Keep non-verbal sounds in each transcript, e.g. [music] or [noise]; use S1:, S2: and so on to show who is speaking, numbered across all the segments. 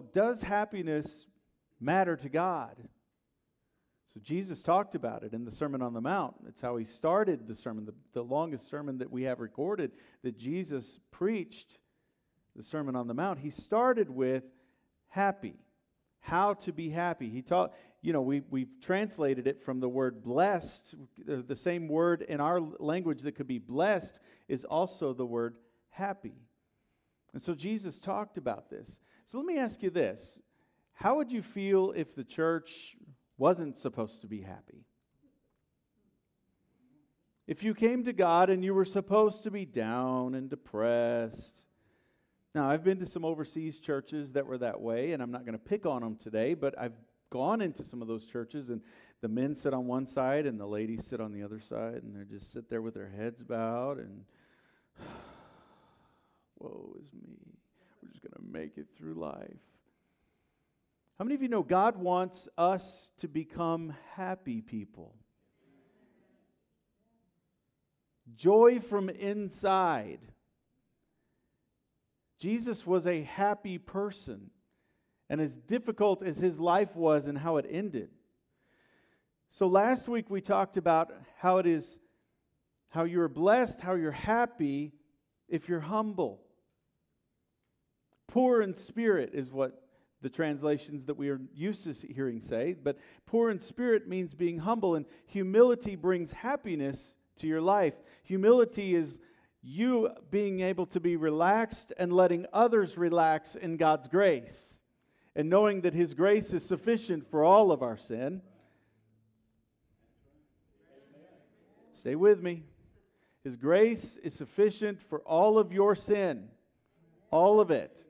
S1: does happiness matter to God? So Jesus talked about it in the Sermon on the Mount. It's how he started the sermon, the, the longest sermon that we have recorded that Jesus preached, the Sermon on the Mount. He started with happy, how to be happy. He taught, you know, we, we've translated it from the word blessed. The same word in our language that could be blessed is also the word happy. And so Jesus talked about this. So let me ask you this How would you feel if the church wasn't supposed to be happy. If you came to God and you were supposed to be down and depressed, now I've been to some overseas churches that were that way, and I'm not going to pick on them today, but I've gone into some of those churches, and the men sit on one side and the ladies sit on the other side, and they just sit there with their heads bowed and, [sighs] woe is me. Going to make it through life. How many of you know God wants us to become happy people? Joy from inside. Jesus was a happy person. And as difficult as his life was and how it ended. So last week we talked about how it is, how you're blessed, how you're happy if you're humble. Poor in spirit is what the translations that we are used to hearing say, but poor in spirit means being humble, and humility brings happiness to your life. Humility is you being able to be relaxed and letting others relax in God's grace, and knowing that His grace is sufficient for all of our sin. Stay with me. His grace is sufficient for all of your sin, all of it.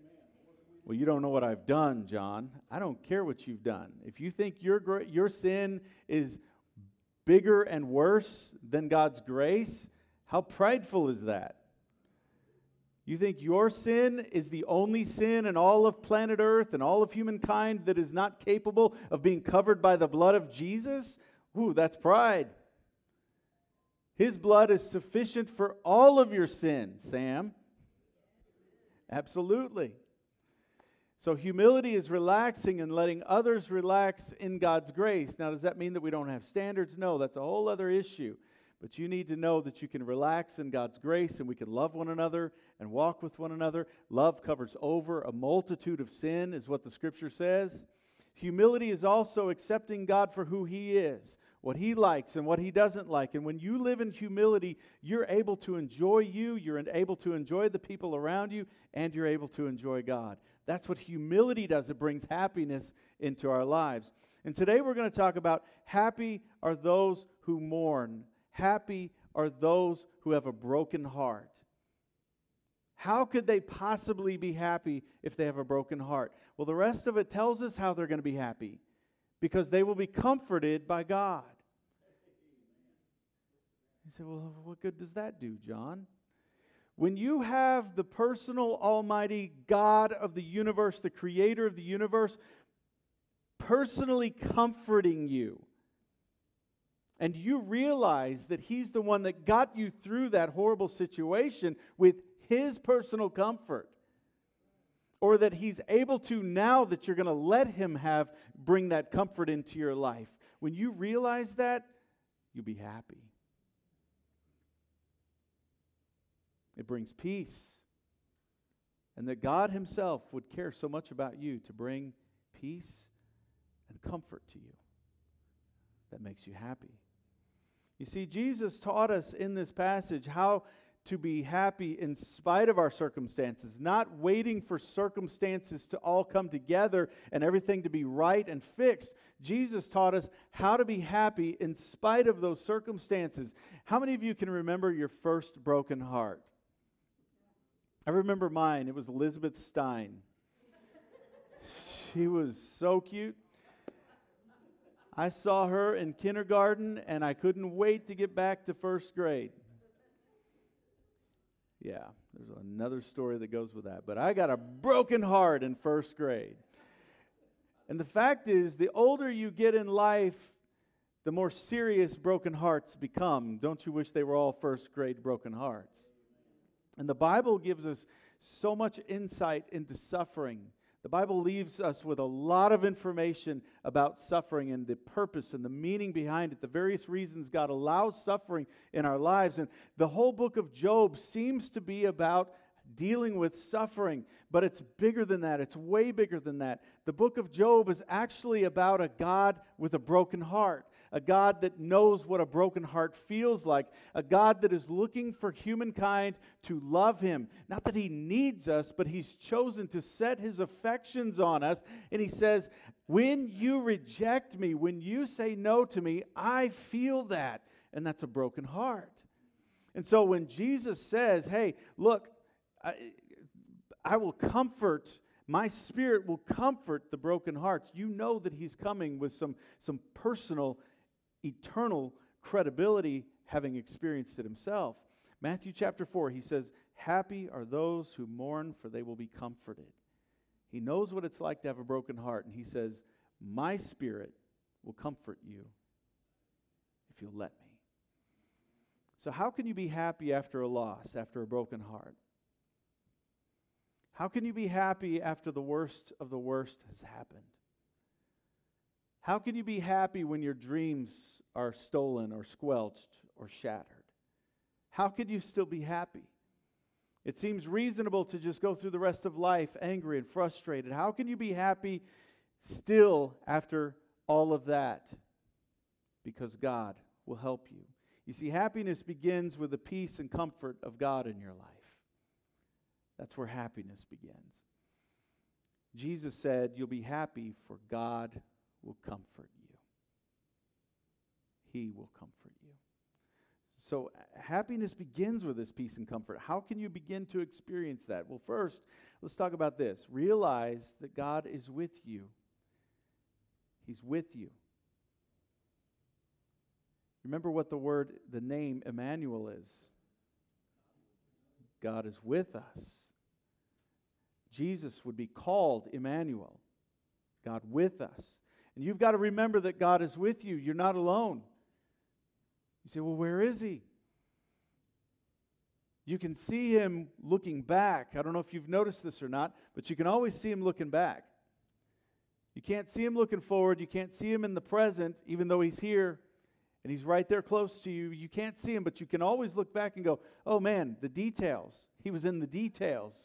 S1: Well, you don't know what I've done, John. I don't care what you've done. If you think your, your sin is bigger and worse than God's grace, how prideful is that? You think your sin is the only sin in all of planet Earth and all of humankind that is not capable of being covered by the blood of Jesus? Ooh, that's pride. His blood is sufficient for all of your sin, Sam. Absolutely. So, humility is relaxing and letting others relax in God's grace. Now, does that mean that we don't have standards? No, that's a whole other issue. But you need to know that you can relax in God's grace and we can love one another and walk with one another. Love covers over a multitude of sin, is what the scripture says. Humility is also accepting God for who He is, what He likes and what He doesn't like. And when you live in humility, you're able to enjoy you, you're able to enjoy the people around you, and you're able to enjoy God. That's what humility does. It brings happiness into our lives. And today we're going to talk about happy are those who mourn, happy are those who have a broken heart. How could they possibly be happy if they have a broken heart? Well, the rest of it tells us how they're going to be happy because they will be comforted by God. You say, well, what good does that do, John? When you have the personal, almighty God of the universe, the creator of the universe, personally comforting you, and you realize that He's the one that got you through that horrible situation with His personal comfort, or that He's able to now that you're going to let Him have bring that comfort into your life, when you realize that, you'll be happy. It brings peace. And that God Himself would care so much about you to bring peace and comfort to you that makes you happy. You see, Jesus taught us in this passage how to be happy in spite of our circumstances, not waiting for circumstances to all come together and everything to be right and fixed. Jesus taught us how to be happy in spite of those circumstances. How many of you can remember your first broken heart? I remember mine. It was Elizabeth Stein. She was so cute. I saw her in kindergarten and I couldn't wait to get back to first grade. Yeah, there's another story that goes with that. But I got a broken heart in first grade. And the fact is, the older you get in life, the more serious broken hearts become. Don't you wish they were all first grade broken hearts? And the Bible gives us so much insight into suffering. The Bible leaves us with a lot of information about suffering and the purpose and the meaning behind it, the various reasons God allows suffering in our lives. And the whole book of Job seems to be about dealing with suffering, but it's bigger than that. It's way bigger than that. The book of Job is actually about a God with a broken heart a God that knows what a broken heart feels like, a God that is looking for humankind to love him. Not that he needs us, but he's chosen to set his affections on us. And he says, When you reject me, when you say no to me, I feel that. And that's a broken heart. And so when Jesus says, Hey, look, I, I will comfort my spirit will comfort the broken hearts. You know that he's coming with some, some personal eternal credibility, having experienced it himself. Matthew chapter 4, he says, Happy are those who mourn, for they will be comforted. He knows what it's like to have a broken heart, and he says, My spirit will comfort you if you'll let me. So, how can you be happy after a loss, after a broken heart? How can you be happy after the worst of the worst has happened? How can you be happy when your dreams are stolen or squelched or shattered? How could you still be happy? It seems reasonable to just go through the rest of life angry and frustrated. How can you be happy still after all of that? Because God will help you. You see, happiness begins with the peace and comfort of God in your life. That's where happiness begins. Jesus said, You'll be happy, for God will comfort you. He will comfort you. So, uh, happiness begins with this peace and comfort. How can you begin to experience that? Well, first, let's talk about this. Realize that God is with you, He's with you. Remember what the word, the name Emmanuel is God is with us. Jesus would be called Emmanuel, God with us. And you've got to remember that God is with you. You're not alone. You say, well, where is He? You can see Him looking back. I don't know if you've noticed this or not, but you can always see Him looking back. You can't see Him looking forward. You can't see Him in the present, even though He's here and He's right there close to you. You can't see Him, but you can always look back and go, oh man, the details. He was in the details.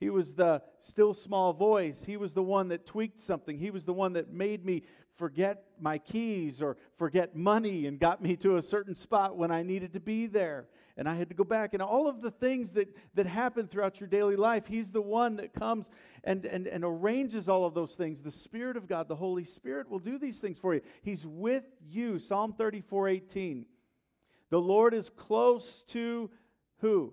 S1: He was the still small voice. He was the one that tweaked something. He was the one that made me forget my keys or forget money and got me to a certain spot when I needed to be there. And I had to go back. And all of the things that, that happen throughout your daily life, He's the one that comes and, and, and arranges all of those things. The Spirit of God, the Holy Spirit, will do these things for you. He's with you. Psalm 34 18. The Lord is close to who?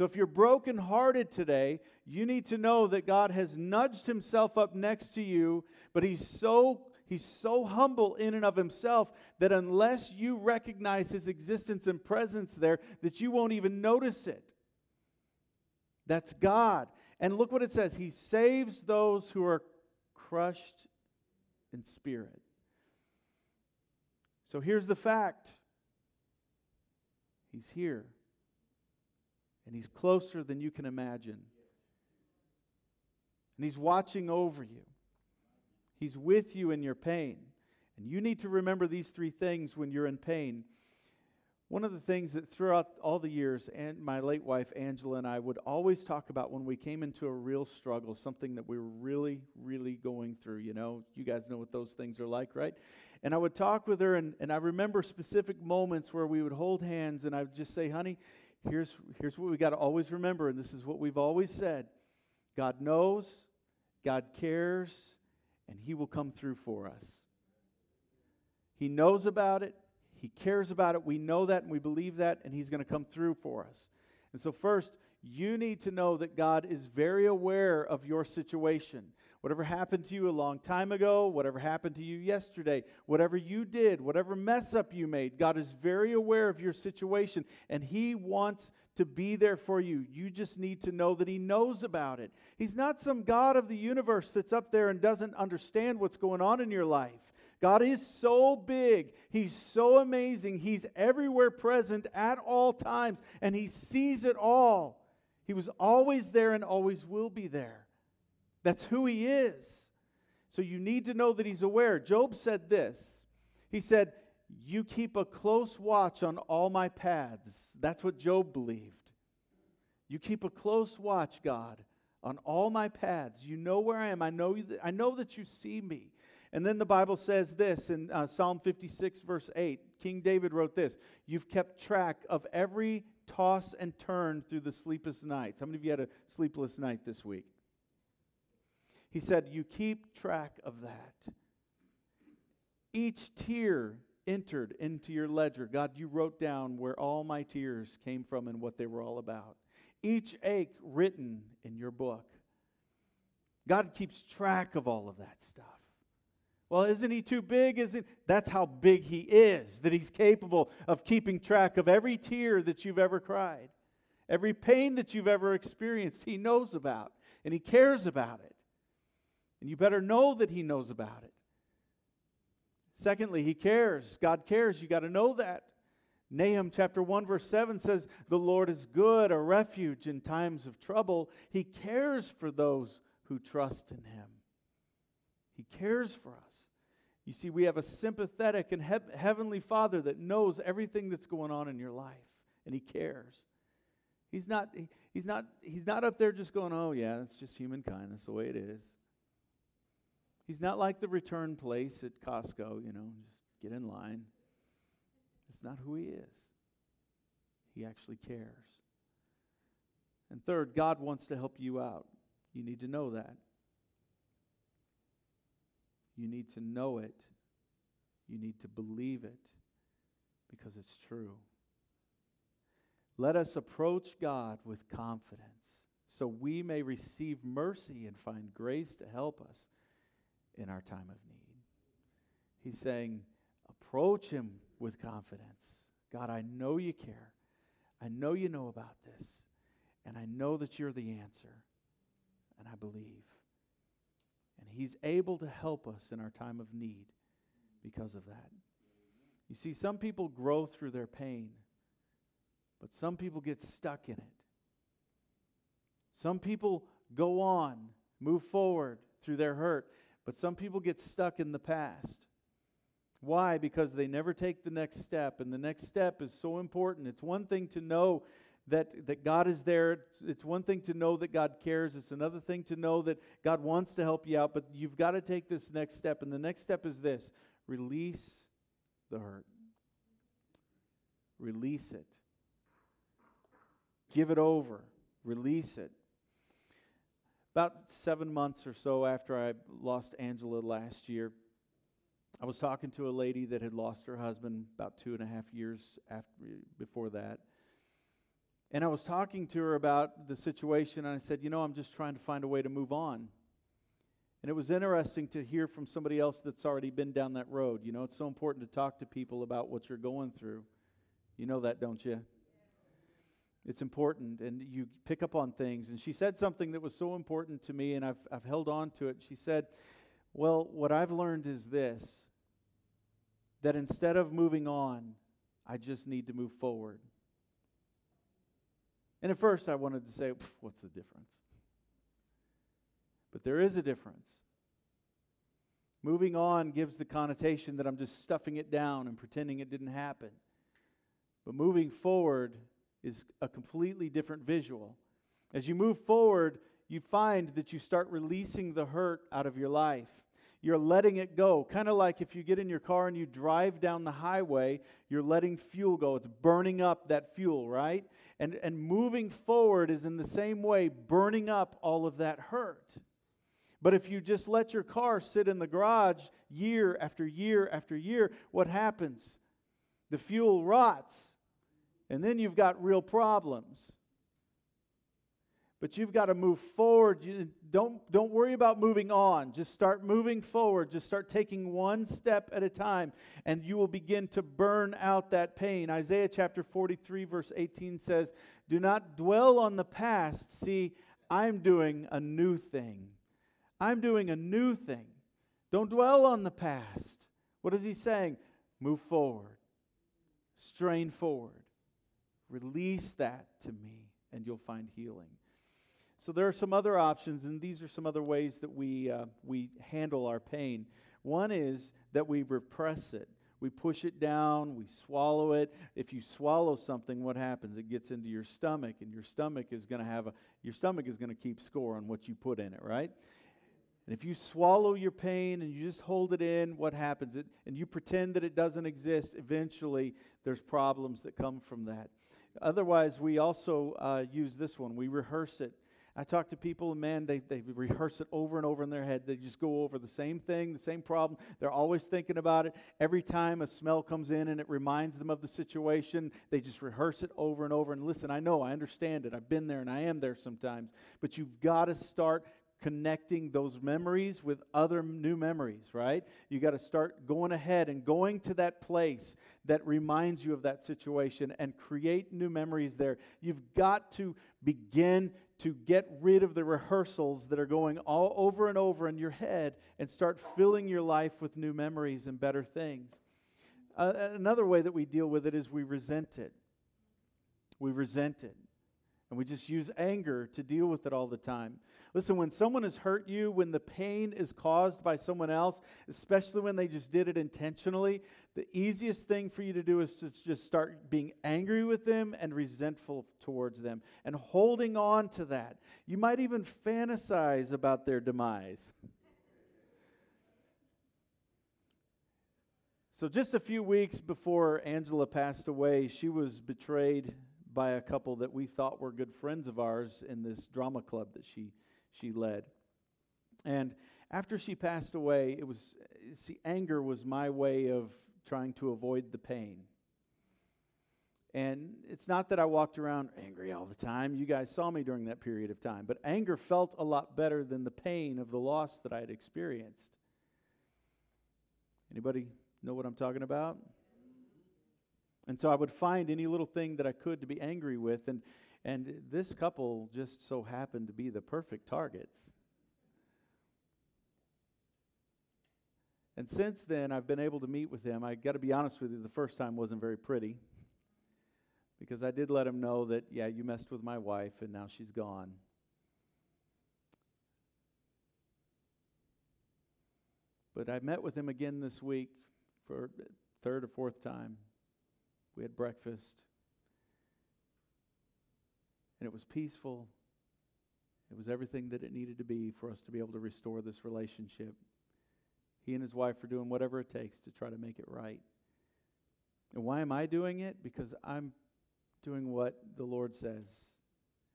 S1: So if you're brokenhearted today, you need to know that God has nudged himself up next to you, but he's so he's so humble in and of himself that unless you recognize his existence and presence there, that you won't even notice it. That's God. And look what it says, he saves those who are crushed in spirit. So here's the fact. He's here and He's closer than you can imagine. And He's watching over you, He's with you in your pain. And you need to remember these three things when you're in pain. One of the things that throughout all the years, and my late wife Angela and I would always talk about when we came into a real struggle, something that we were really, really going through. You know, you guys know what those things are like, right? And I would talk with her, and, and I remember specific moments where we would hold hands, and I would just say, honey, here's, here's what we got to always remember, and this is what we've always said God knows, God cares, and He will come through for us. He knows about it, He cares about it. We know that and we believe that, and He's going to come through for us. And so, first, you need to know that God is very aware of your situation. Whatever happened to you a long time ago, whatever happened to you yesterday, whatever you did, whatever mess up you made, God is very aware of your situation and He wants to be there for you. You just need to know that He knows about it. He's not some God of the universe that's up there and doesn't understand what's going on in your life. God is so big. He's so amazing. He's everywhere present at all times, and He sees it all. He was always there and always will be there. That's who He is. So you need to know that He's aware. Job said this He said, You keep a close watch on all my paths. That's what Job believed. You keep a close watch, God, on all my paths. You know where I am. I know, that, I know that you see me. And then the Bible says this in uh, Psalm 56, verse 8. King David wrote this You've kept track of every toss and turn through the sleepless nights. How many of you had a sleepless night this week? He said, You keep track of that. Each tear entered into your ledger. God, you wrote down where all my tears came from and what they were all about. Each ache written in your book. God keeps track of all of that stuff. Well, isn't he too big? Isn't that's how big he is, that he's capable of keeping track of every tear that you've ever cried, every pain that you've ever experienced, he knows about, and he cares about it. And you better know that he knows about it. Secondly, he cares. God cares. You got to know that. Nahum chapter 1 verse 7 says, "The Lord is good, a refuge in times of trouble. He cares for those who trust in him." He cares for us. You see, we have a sympathetic and he- heavenly Father that knows everything that's going on in your life, and He cares. He's not, he, he's, not, he's not up there just going, oh, yeah, it's just humankind. That's the way it is. He's not like the return place at Costco, you know, just get in line. That's not who He is. He actually cares. And third, God wants to help you out. You need to know that. You need to know it. You need to believe it because it's true. Let us approach God with confidence so we may receive mercy and find grace to help us in our time of need. He's saying, approach Him with confidence. God, I know you care. I know you know about this. And I know that you're the answer. And I believe. And He's able to help us in our time of need because of that. You see, some people grow through their pain, but some people get stuck in it. Some people go on, move forward through their hurt, but some people get stuck in the past. Why? Because they never take the next step, and the next step is so important. It's one thing to know that, that God is there. It's, one thing to know that God cares. It's another thing to know that God wants to help you out, but you've got to take this next step. And the next step is this release the hurt, release it, give it over, release it. About seven months or so after I lost Angela last year, I was talking to a lady that had lost her husband about two and a half years after, before that. And I was talking to her about the situation, and I said, You know, I'm just trying to find a way to move on. And it was interesting to hear from somebody else that's already been down that road. You know, it's so important to talk to people about what you're going through. You know that, don't you? It's important, and you pick up on things. And she said something that was so important to me, and I've, I've held on to it. She said, Well, what I've learned is this that instead of moving on, I just need to move forward. And at first, I wanted to say, what's the difference? But there is a difference. Moving on gives the connotation that I'm just stuffing it down and pretending it didn't happen. But moving forward is a completely different visual. As you move forward, you find that you start releasing the hurt out of your life. You're letting it go. Kind of like if you get in your car and you drive down the highway, you're letting fuel go. It's burning up that fuel, right? And, and moving forward is in the same way burning up all of that hurt. But if you just let your car sit in the garage year after year after year, what happens? The fuel rots, and then you've got real problems. But you've got to move forward. You don't, don't worry about moving on. Just start moving forward. Just start taking one step at a time, and you will begin to burn out that pain. Isaiah chapter 43, verse 18 says, Do not dwell on the past. See, I'm doing a new thing. I'm doing a new thing. Don't dwell on the past. What is he saying? Move forward, strain forward, release that to me, and you'll find healing. So there are some other options, and these are some other ways that we, uh, we handle our pain. One is that we repress it. We push it down, we swallow it. If you swallow something, what happens? It gets into your stomach, and your stomach is going to have a your stomach is going to keep score on what you put in it, right? And if you swallow your pain and you just hold it in, what happens? It, and you pretend that it doesn't exist, eventually there's problems that come from that. Otherwise, we also uh, use this one. We rehearse it. I talk to people, and man, they, they rehearse it over and over in their head. They just go over the same thing, the same problem. They're always thinking about it. Every time a smell comes in and it reminds them of the situation, they just rehearse it over and over. And listen, I know, I understand it. I've been there and I am there sometimes. But you've got to start connecting those memories with other new memories, right? You got to start going ahead and going to that place that reminds you of that situation and create new memories there. You've got to begin to get rid of the rehearsals that are going all over and over in your head and start filling your life with new memories and better things. Uh, another way that we deal with it is we resent it. We resent it. And we just use anger to deal with it all the time. Listen, when someone has hurt you, when the pain is caused by someone else, especially when they just did it intentionally, the easiest thing for you to do is to just start being angry with them and resentful towards them and holding on to that. You might even fantasize about their demise. So, just a few weeks before Angela passed away, she was betrayed by a couple that we thought were good friends of ours in this drama club that she she led. And after she passed away, it was see anger was my way of trying to avoid the pain. And it's not that I walked around angry all the time. You guys saw me during that period of time, but anger felt a lot better than the pain of the loss that I had experienced. Anybody know what I'm talking about? And so I would find any little thing that I could to be angry with. And, and this couple just so happened to be the perfect targets. And since then, I've been able to meet with him. I got to be honest with you, the first time wasn't very pretty. Because I did let him know that, yeah, you messed with my wife and now she's gone. But I met with him again this week for third or fourth time. We had breakfast. And it was peaceful. It was everything that it needed to be for us to be able to restore this relationship. He and his wife are doing whatever it takes to try to make it right. And why am I doing it? Because I'm doing what the Lord says.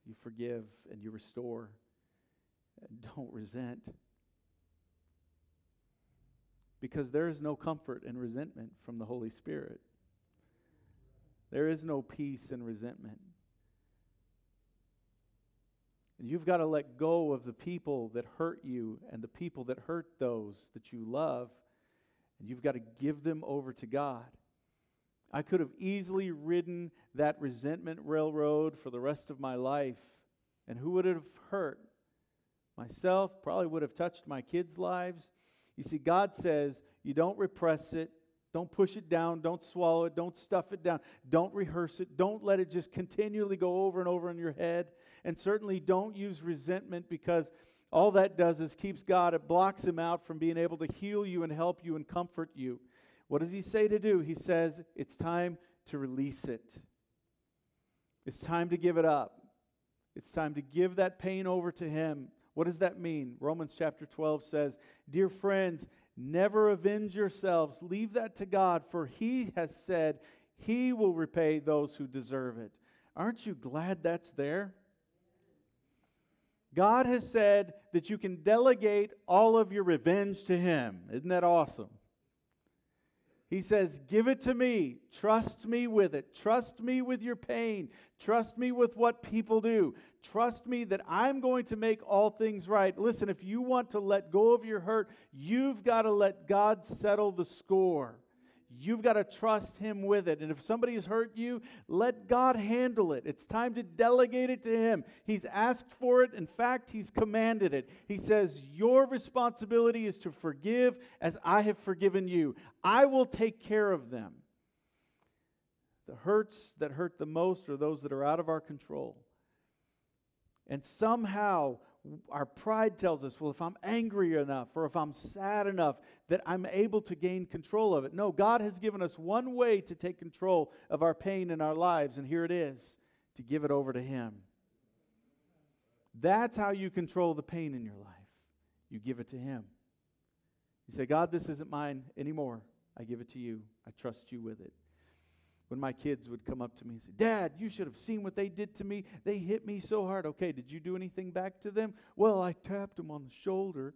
S1: You forgive and you restore. And don't resent. Because there is no comfort in resentment from the Holy Spirit. There is no peace in resentment. You've got to let go of the people that hurt you and the people that hurt those that you love. And you've got to give them over to God. I could have easily ridden that resentment railroad for the rest of my life. And who would it have hurt? Myself, probably would have touched my kids' lives. You see, God says you don't repress it, don't push it down. Don't swallow it. Don't stuff it down. Don't rehearse it. Don't let it just continually go over and over in your head. And certainly don't use resentment because all that does is keeps God, it blocks Him out from being able to heal you and help you and comfort you. What does He say to do? He says, it's time to release it. It's time to give it up. It's time to give that pain over to Him. What does that mean? Romans chapter 12 says, Dear friends, Never avenge yourselves. Leave that to God, for He has said He will repay those who deserve it. Aren't you glad that's there? God has said that you can delegate all of your revenge to Him. Isn't that awesome? He says, Give it to me. Trust me with it. Trust me with your pain. Trust me with what people do. Trust me that I'm going to make all things right. Listen, if you want to let go of your hurt, you've got to let God settle the score. You've got to trust Him with it. And if somebody has hurt you, let God handle it. It's time to delegate it to Him. He's asked for it. In fact, He's commanded it. He says, Your responsibility is to forgive as I have forgiven you. I will take care of them. The hurts that hurt the most are those that are out of our control. And somehow our pride tells us, well, if I'm angry enough or if I'm sad enough, that I'm able to gain control of it. No, God has given us one way to take control of our pain in our lives, and here it is to give it over to Him. That's how you control the pain in your life. You give it to Him. You say, God, this isn't mine anymore. I give it to you. I trust you with it. When my kids would come up to me and say, Dad, you should have seen what they did to me. They hit me so hard. Okay, did you do anything back to them? Well, I tapped them on the shoulder.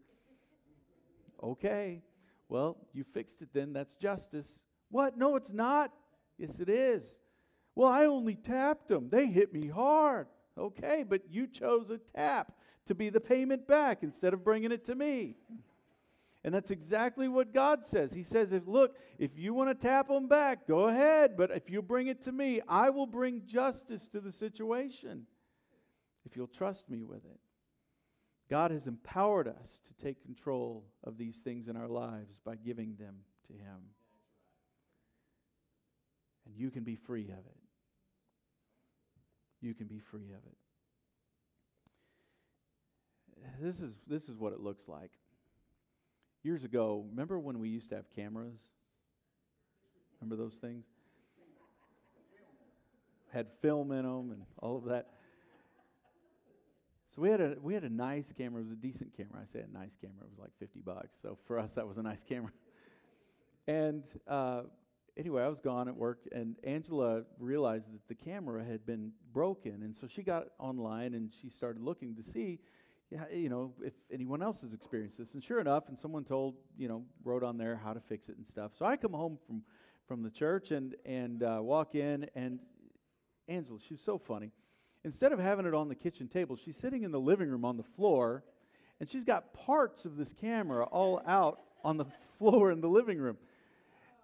S1: Okay, well, you fixed it then. That's justice. What? No, it's not. Yes, it is. Well, I only tapped them. They hit me hard. Okay, but you chose a tap to be the payment back instead of bringing it to me. And that's exactly what God says. He says, if, Look, if you want to tap them back, go ahead. But if you bring it to me, I will bring justice to the situation if you'll trust me with it. God has empowered us to take control of these things in our lives by giving them to Him. And you can be free of it. You can be free of it. This is, this is what it looks like years ago, remember when we used to have cameras? Remember those things? Had film in them and all of that. So we had a we had a nice camera. It was a decent camera. I say a nice camera. It was like fifty bucks. So for us, that was a nice camera. [laughs] And uh, anyway, I was gone at work, and Angela realized that the camera had been broken, and so she got online and she started looking to see yeah, you know, if anyone else has experienced this. And sure enough, and someone told, you know, wrote on there how to fix it and stuff. So I come home from, from the church and, and uh, walk in, and Angela, she was so funny. Instead of having it on the kitchen table, she's sitting in the living room on the floor, and she's got parts of this camera all out on the [laughs] floor in the living room.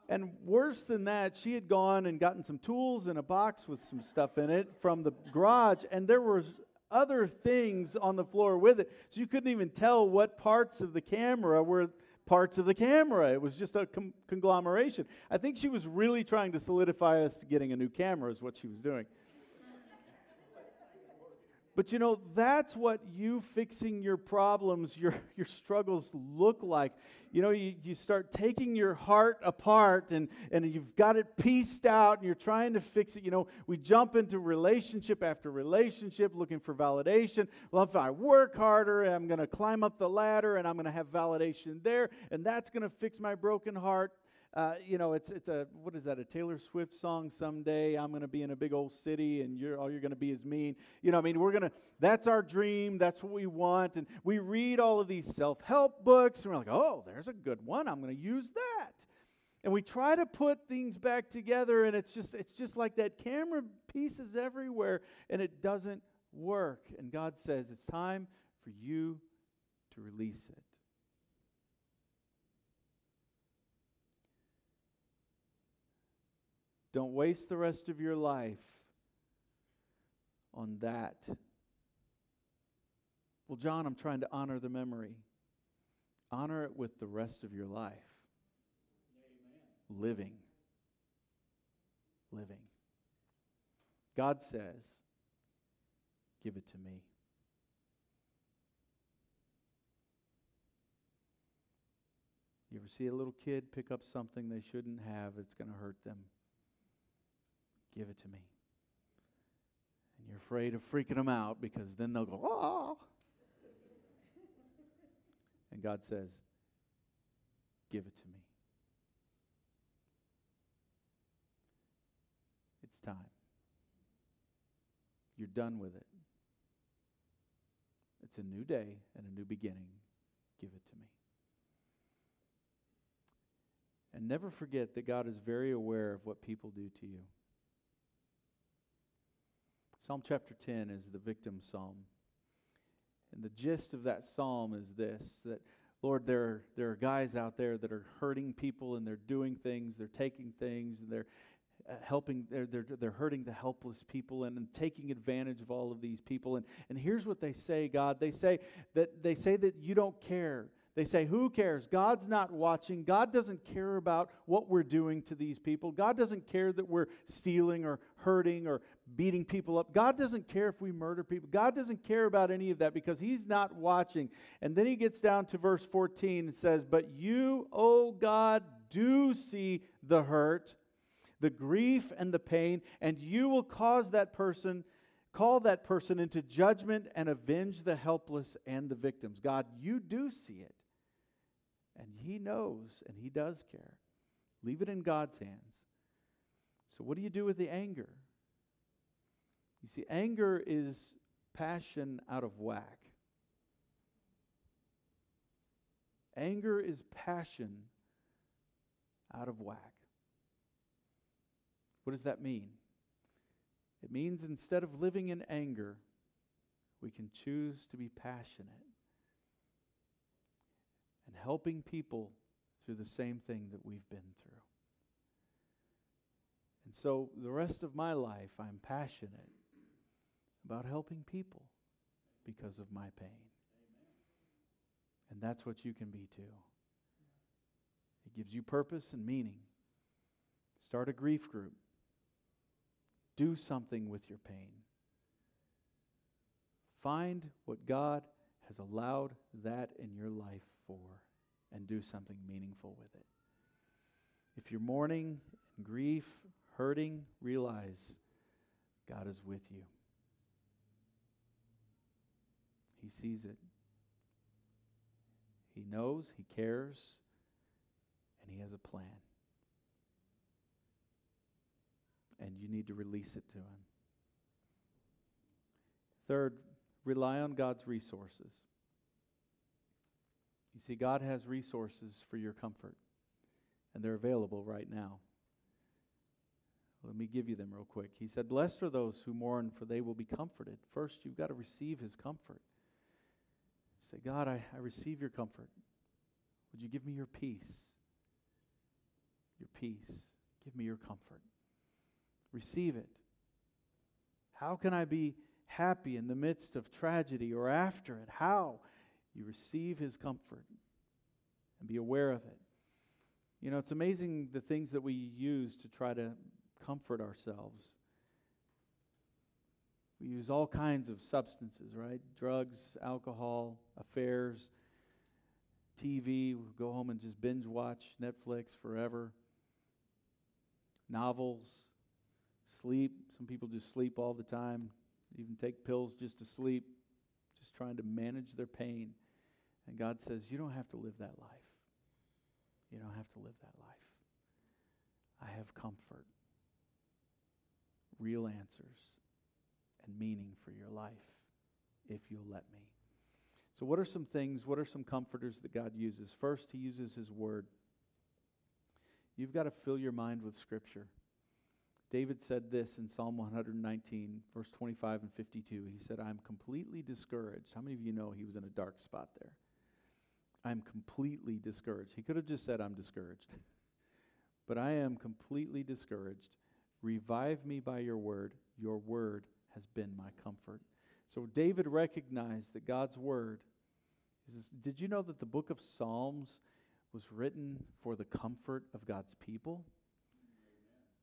S1: And worse than that, she had gone and gotten some tools in a box with some stuff in it from the garage, and there was other things on the floor with it. So you couldn't even tell what parts of the camera were parts of the camera. It was just a com- conglomeration. I think she was really trying to solidify us to getting a new camera, is what she was doing. But you know, that's what you fixing your problems, your, your struggles look like. You know, you, you start taking your heart apart and, and you've got it pieced out and you're trying to fix it. You know, we jump into relationship after relationship looking for validation. Well, if I work harder, I'm going to climb up the ladder and I'm going to have validation there, and that's going to fix my broken heart. Uh, you know, it's it's a what is that? A Taylor Swift song? Someday I'm going to be in a big old city, and you're all you're going to be is mean. You know, I mean, we're gonna. That's our dream. That's what we want. And we read all of these self-help books, and we're like, oh, there's a good one. I'm going to use that. And we try to put things back together, and it's just it's just like that camera pieces everywhere, and it doesn't work. And God says it's time for you to release it. Don't waste the rest of your life on that. Well, John, I'm trying to honor the memory. Honor it with the rest of your life. Amen. Living. Living. God says, Give it to me. You ever see a little kid pick up something they shouldn't have? It's going to hurt them. Give it to me. And you're afraid of freaking them out because then they'll go, ah. and God says, Give it to me. It's time. You're done with it. It's a new day and a new beginning. Give it to me. And never forget that God is very aware of what people do to you. Psalm chapter 10 is the victim psalm. And the gist of that psalm is this that, Lord, there, there are guys out there that are hurting people and they're doing things, they're taking things, and they're uh, helping, they're, they're, they're hurting the helpless people and, and taking advantage of all of these people. And, and here's what they say, God. They say that, they say that you don't care. They say, Who cares? God's not watching. God doesn't care about what we're doing to these people. God doesn't care that we're stealing or hurting or beating people up. God doesn't care if we murder people. God doesn't care about any of that because He's not watching. And then He gets down to verse 14 and says, But you, O God, do see the hurt, the grief, and the pain, and you will cause that person. Call that person into judgment and avenge the helpless and the victims. God, you do see it. And He knows and He does care. Leave it in God's hands. So, what do you do with the anger? You see, anger is passion out of whack. Anger is passion out of whack. What does that mean? It means instead of living in anger, we can choose to be passionate and helping people through the same thing that we've been through. And so the rest of my life, I'm passionate about helping people because of my pain. And that's what you can be too. It gives you purpose and meaning. Start a grief group. Do something with your pain. Find what God has allowed that in your life for and do something meaningful with it. If you're mourning grief, hurting, realize God is with you. He sees it. He knows, He cares, and He has a plan. And you need to release it to Him. Third, rely on God's resources. You see, God has resources for your comfort, and they're available right now. Let me give you them real quick. He said, Blessed are those who mourn, for they will be comforted. First, you've got to receive his comfort. Say, God, I, I receive your comfort. Would you give me your peace? Your peace. Give me your comfort. Receive it. How can I be happy in the midst of tragedy or after it? How? You receive his comfort and be aware of it. You know, it's amazing the things that we use to try to comfort ourselves. We use all kinds of substances, right? Drugs, alcohol, affairs, TV. We go home and just binge watch Netflix forever. Novels, sleep. Some people just sleep all the time, even take pills just to sleep, just trying to manage their pain. And God says, You don't have to live that life. You don't have to live that life. I have comfort, real answers, and meaning for your life if you'll let me. So, what are some things, what are some comforters that God uses? First, He uses His Word. You've got to fill your mind with Scripture. David said this in Psalm 119, verse 25 and 52. He said, I'm completely discouraged. How many of you know he was in a dark spot there? I'm completely discouraged. He could have just said, I'm discouraged. [laughs] but I am completely discouraged. Revive me by your word. Your word has been my comfort. So David recognized that God's word is. Did you know that the book of Psalms was written for the comfort of God's people?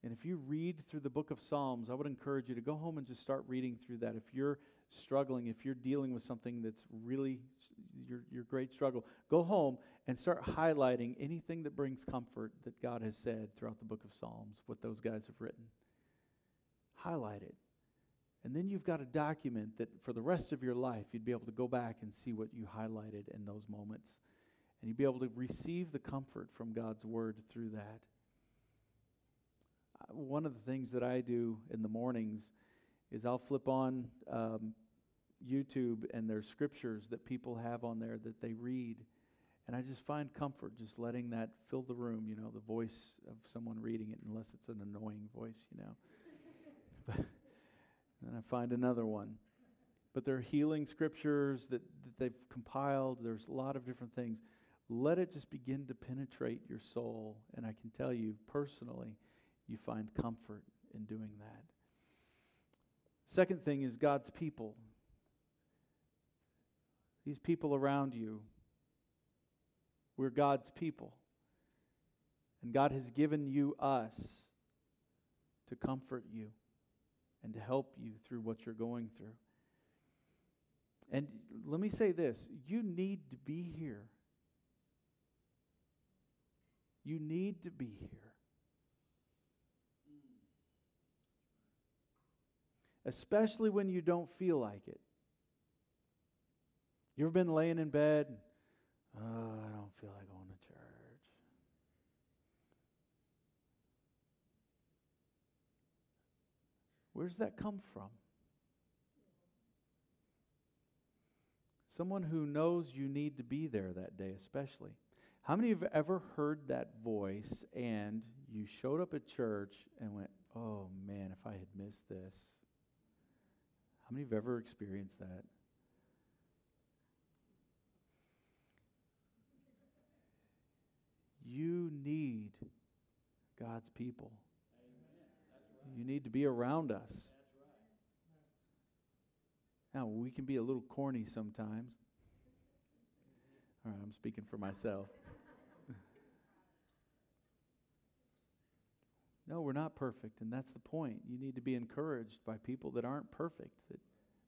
S1: And if you read through the book of Psalms, I would encourage you to go home and just start reading through that. If you're struggling, if you're dealing with something that's really your, your great struggle, go home and start highlighting anything that brings comfort that God has said throughout the book of Psalms, what those guys have written. Highlight it. And then you've got a document that for the rest of your life, you'd be able to go back and see what you highlighted in those moments. And you'd be able to receive the comfort from God's word through that. One of the things that I do in the mornings is I'll flip on um, YouTube and there's scriptures that people have on there that they read. And I just find comfort just letting that fill the room, you know, the voice of someone reading it, unless it's an annoying voice, you know. [laughs] I find another one. But they're healing scriptures that, that they've compiled. There's a lot of different things. Let it just begin to penetrate your soul. And I can tell you personally, you find comfort in doing that. Second thing is God's people these people around you. We're God's people. And God has given you us to comfort you and to help you through what you're going through. And let me say this you need to be here. You need to be here. Especially when you don't feel like it. You ever been laying in bed? Oh, I don't feel like going to church. Where does that come from? Someone who knows you need to be there that day, especially. How many have ever heard that voice and you showed up at church and went, oh man, if I had missed this? How many have ever experienced that? You need God's people. You need to be around us. Now, we can be a little corny sometimes. All right, I'm speaking for myself. [laughs] no, we're not perfect, and that's the point. You need to be encouraged by people that aren't perfect, that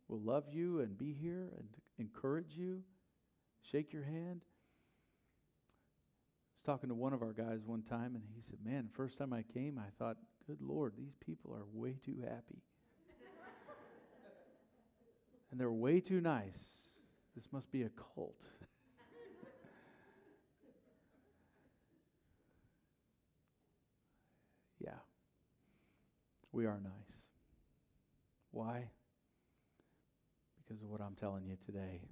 S1: will love you and be here and encourage you, shake your hand. I was talking to one of our guys one time, and he said, Man, first time I came, I thought, Good Lord, these people are way too happy. and they're way too nice. This must be a cult. [laughs] yeah, we are nice. Why? Because of what I'm telling you today.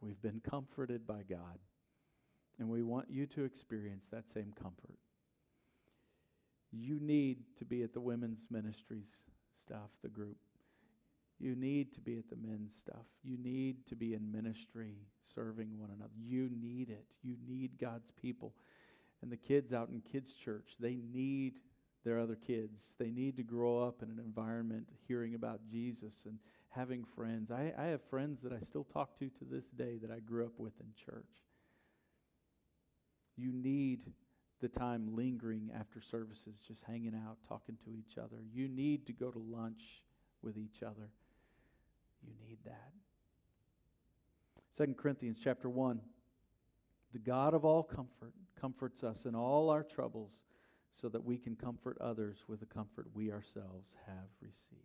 S1: We've been comforted by God, and we want you to experience that same comfort. You need to be at the women's ministries stuff, the group. You need to be at the men's stuff. You need to be in ministry, serving one another. You need it. You need God's people. And the kids out in kids' church, they need their other kids. They need to grow up in an environment hearing about Jesus and having friends. I, I have friends that I still talk to to this day that I grew up with in church. You need the time lingering after services, just hanging out, talking to each other. You need to go to lunch with each other. You need that. 2 Corinthians chapter 1. The God of all comfort comforts us in all our troubles so that we can comfort others with the comfort we ourselves have received.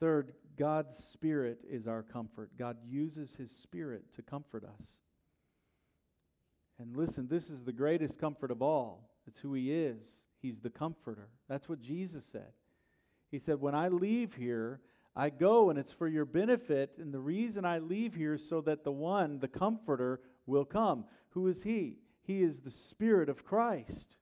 S1: Third, God's Spirit is our comfort. God uses His Spirit to comfort us. And listen, this is the greatest comfort of all. It's who He is. He's the comforter. That's what Jesus said. He said, When I leave here, I go and it's for your benefit. And the reason I leave here is so that the one, the comforter, will come. Who is He? He is the Spirit of Christ.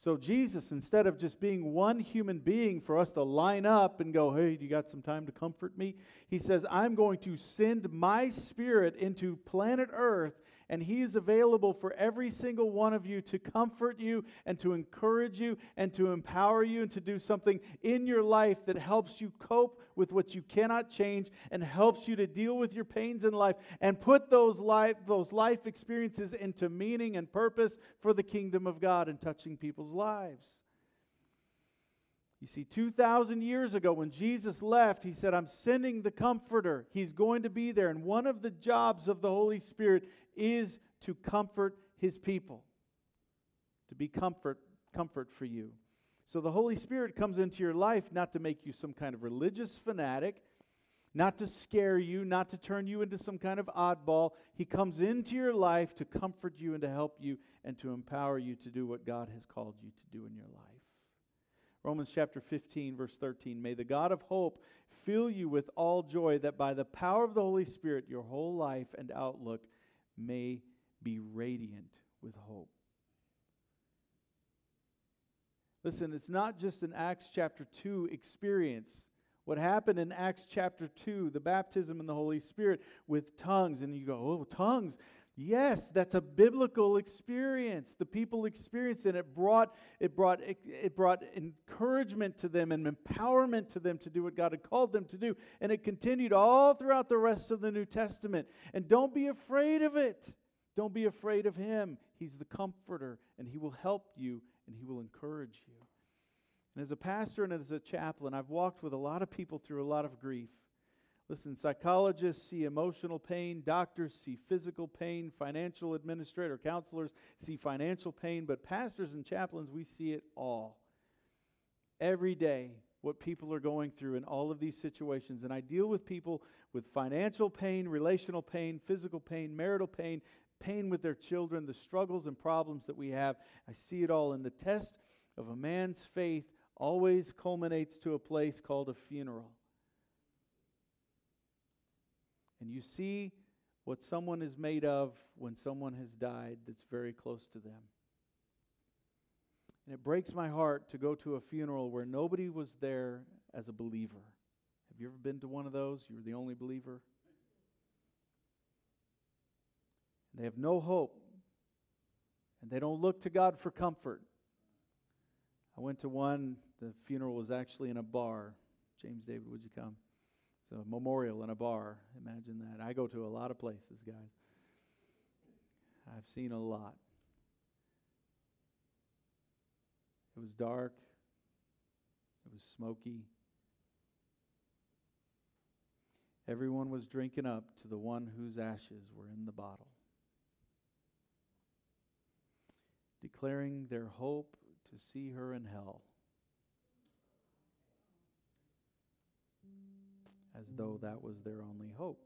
S1: So, Jesus, instead of just being one human being for us to line up and go, hey, you got some time to comfort me? He says, I'm going to send my spirit into planet Earth and He is available for every single one of you to comfort you and to encourage you and to empower you and to do something in your life that helps you cope with what you cannot change and helps you to deal with your pains in life and put those life, those life experiences into meaning and purpose for the kingdom of God and touching people's lives. You see, 2,000 years ago, when Jesus left, he said, I'm sending the Comforter. He's going to be there. And one of the jobs of the Holy Spirit is to comfort his people, to be comfort, comfort for you. So the Holy Spirit comes into your life not to make you some kind of religious fanatic, not to scare you, not to turn you into some kind of oddball. He comes into your life to comfort you and to help you and to empower you to do what God has called you to do in your life. Romans chapter 15, verse 13. May the God of hope fill you with all joy that by the power of the Holy Spirit your whole life and outlook may be radiant with hope. Listen, it's not just an Acts chapter 2 experience. What happened in Acts chapter 2, the baptism in the Holy Spirit with tongues, and you go, oh, tongues. Yes, that's a biblical experience. The people experienced it. It brought, it brought, it brought encouragement to them and empowerment to them to do what God had called them to do. And it continued all throughout the rest of the New Testament. And don't be afraid of it. Don't be afraid of Him. He's the comforter, and He will help you and He will encourage you. And as a pastor and as a chaplain, I've walked with a lot of people through a lot of grief. Listen, psychologists see emotional pain, doctors see physical pain, financial administrator, counselors see financial pain, but pastors and chaplains, we see it all. Every day, what people are going through in all of these situations. And I deal with people with financial pain, relational pain, physical pain, marital pain, pain with their children, the struggles and problems that we have. I see it all. And the test of a man's faith always culminates to a place called a funeral. And you see what someone is made of when someone has died that's very close to them. And it breaks my heart to go to a funeral where nobody was there as a believer. Have you ever been to one of those? You were the only believer. They have no hope. And they don't look to God for comfort. I went to one, the funeral was actually in a bar. James David, would you come? It's a memorial in a bar. Imagine that. I go to a lot of places, guys. I've seen a lot. It was dark, it was smoky. Everyone was drinking up to the one whose ashes were in the bottle, declaring their hope to see her in hell. As though that was their only hope.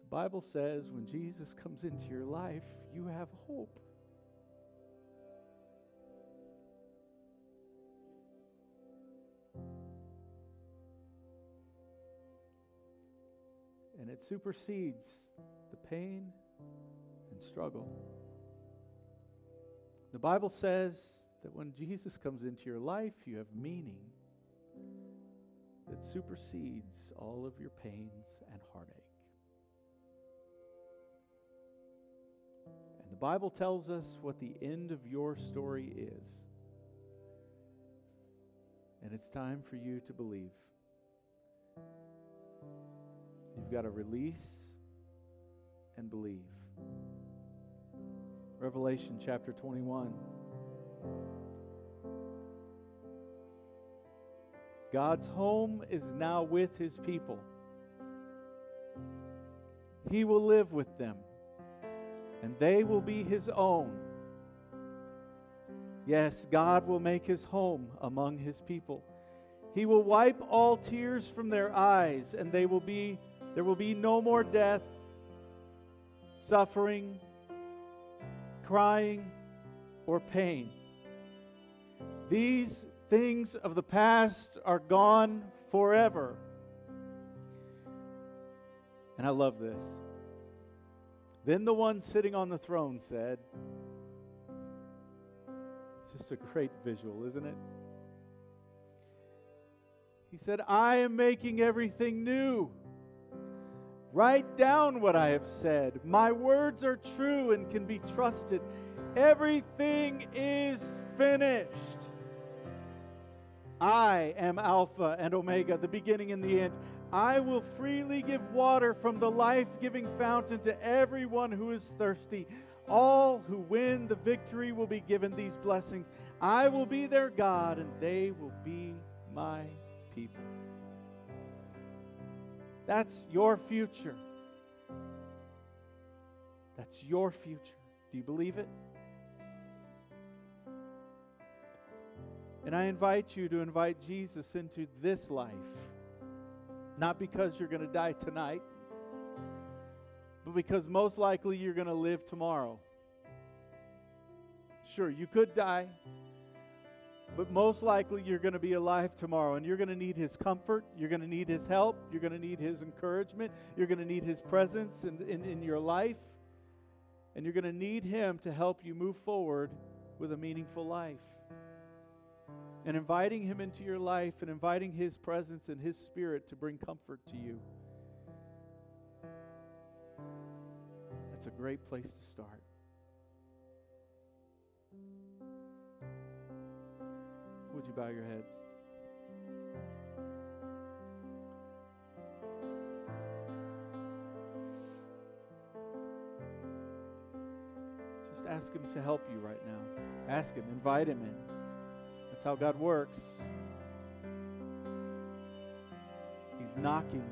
S1: The Bible says when Jesus comes into your life, you have hope. And it supersedes the pain and struggle. The Bible says that when Jesus comes into your life, you have meaning that supersedes all of your pains and heartache. And the Bible tells us what the end of your story is. And it's time for you to believe. You've got to release and believe. Revelation chapter 21. God's home is now with his people. He will live with them and they will be his own. Yes, God will make his home among his people. He will wipe all tears from their eyes, and they will be there will be no more death, suffering, crying, or pain. These things of the past are gone forever. And I love this. Then the one sitting on the throne said, Just a great visual, isn't it? He said, I am making everything new. Write down what I have said. My words are true and can be trusted. Everything is finished. I am Alpha and Omega, the beginning and the end. I will freely give water from the life giving fountain to everyone who is thirsty. All who win the victory will be given these blessings. I will be their God, and they will be my people. That's your future. That's your future. Do you believe it? And I invite you to invite Jesus into this life. Not because you're going to die tonight, but because most likely you're going to live tomorrow. Sure, you could die, but most likely you're going to be alive tomorrow and you're going to need his comfort you're going to need his help you're going to need his encouragement you're going to need his presence in, in, in your life and you're going to need him to help you move forward with a meaningful life and inviting Him into your life and inviting His presence and His Spirit to bring comfort to you. That's a great place to start. Would you bow your heads? Just ask Him to help you right now. Ask Him, invite Him in. That's how God works. He's knocking.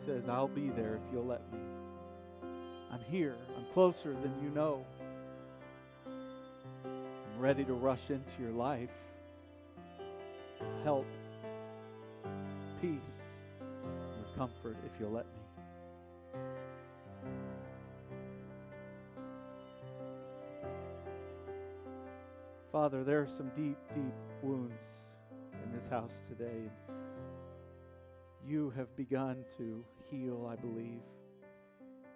S1: He says, I'll be there if you'll let me. I'm here. I'm closer than you know. Ready to rush into your life with help, with peace, with comfort if you'll let me. Father, there are some deep, deep wounds in this house today. You have begun to heal, I believe.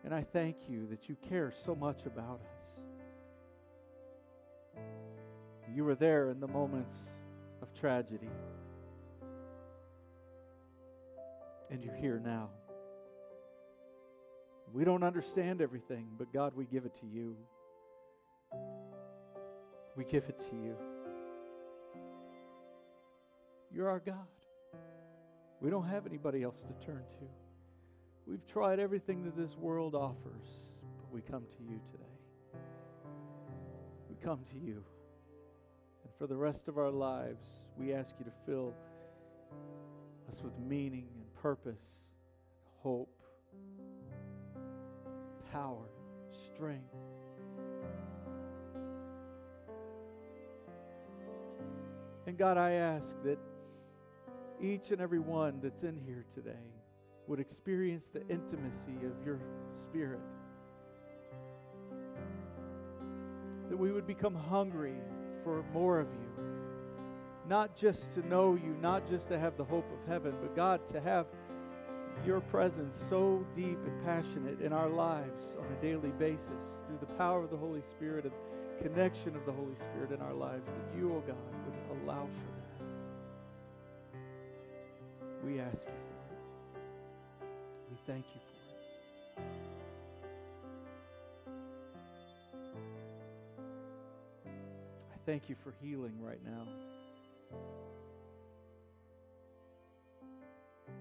S1: And I thank you that you care so much about us. You were there in the moments of tragedy. And you're here now. We don't understand everything, but God, we give it to you. We give it to you. You're our God. We don't have anybody else to turn to. We've tried everything that this world offers, but we come to you today. We come to you. For the rest of our lives, we ask you to fill us with meaning and purpose, hope, power, strength. And God, I ask that each and every one that's in here today would experience the intimacy of your Spirit. That we would become hungry for more of you. Not just to know you, not just to have the hope of heaven, but God, to have your presence so deep and passionate in our lives on a daily basis through the power of the Holy Spirit and connection of the Holy Spirit in our lives, that you, O oh God, would allow for that. We ask you for it. We thank you for thank you for healing right now.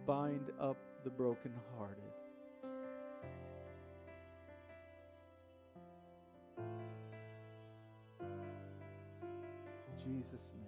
S1: Bind up the brokenhearted. Jesus' name.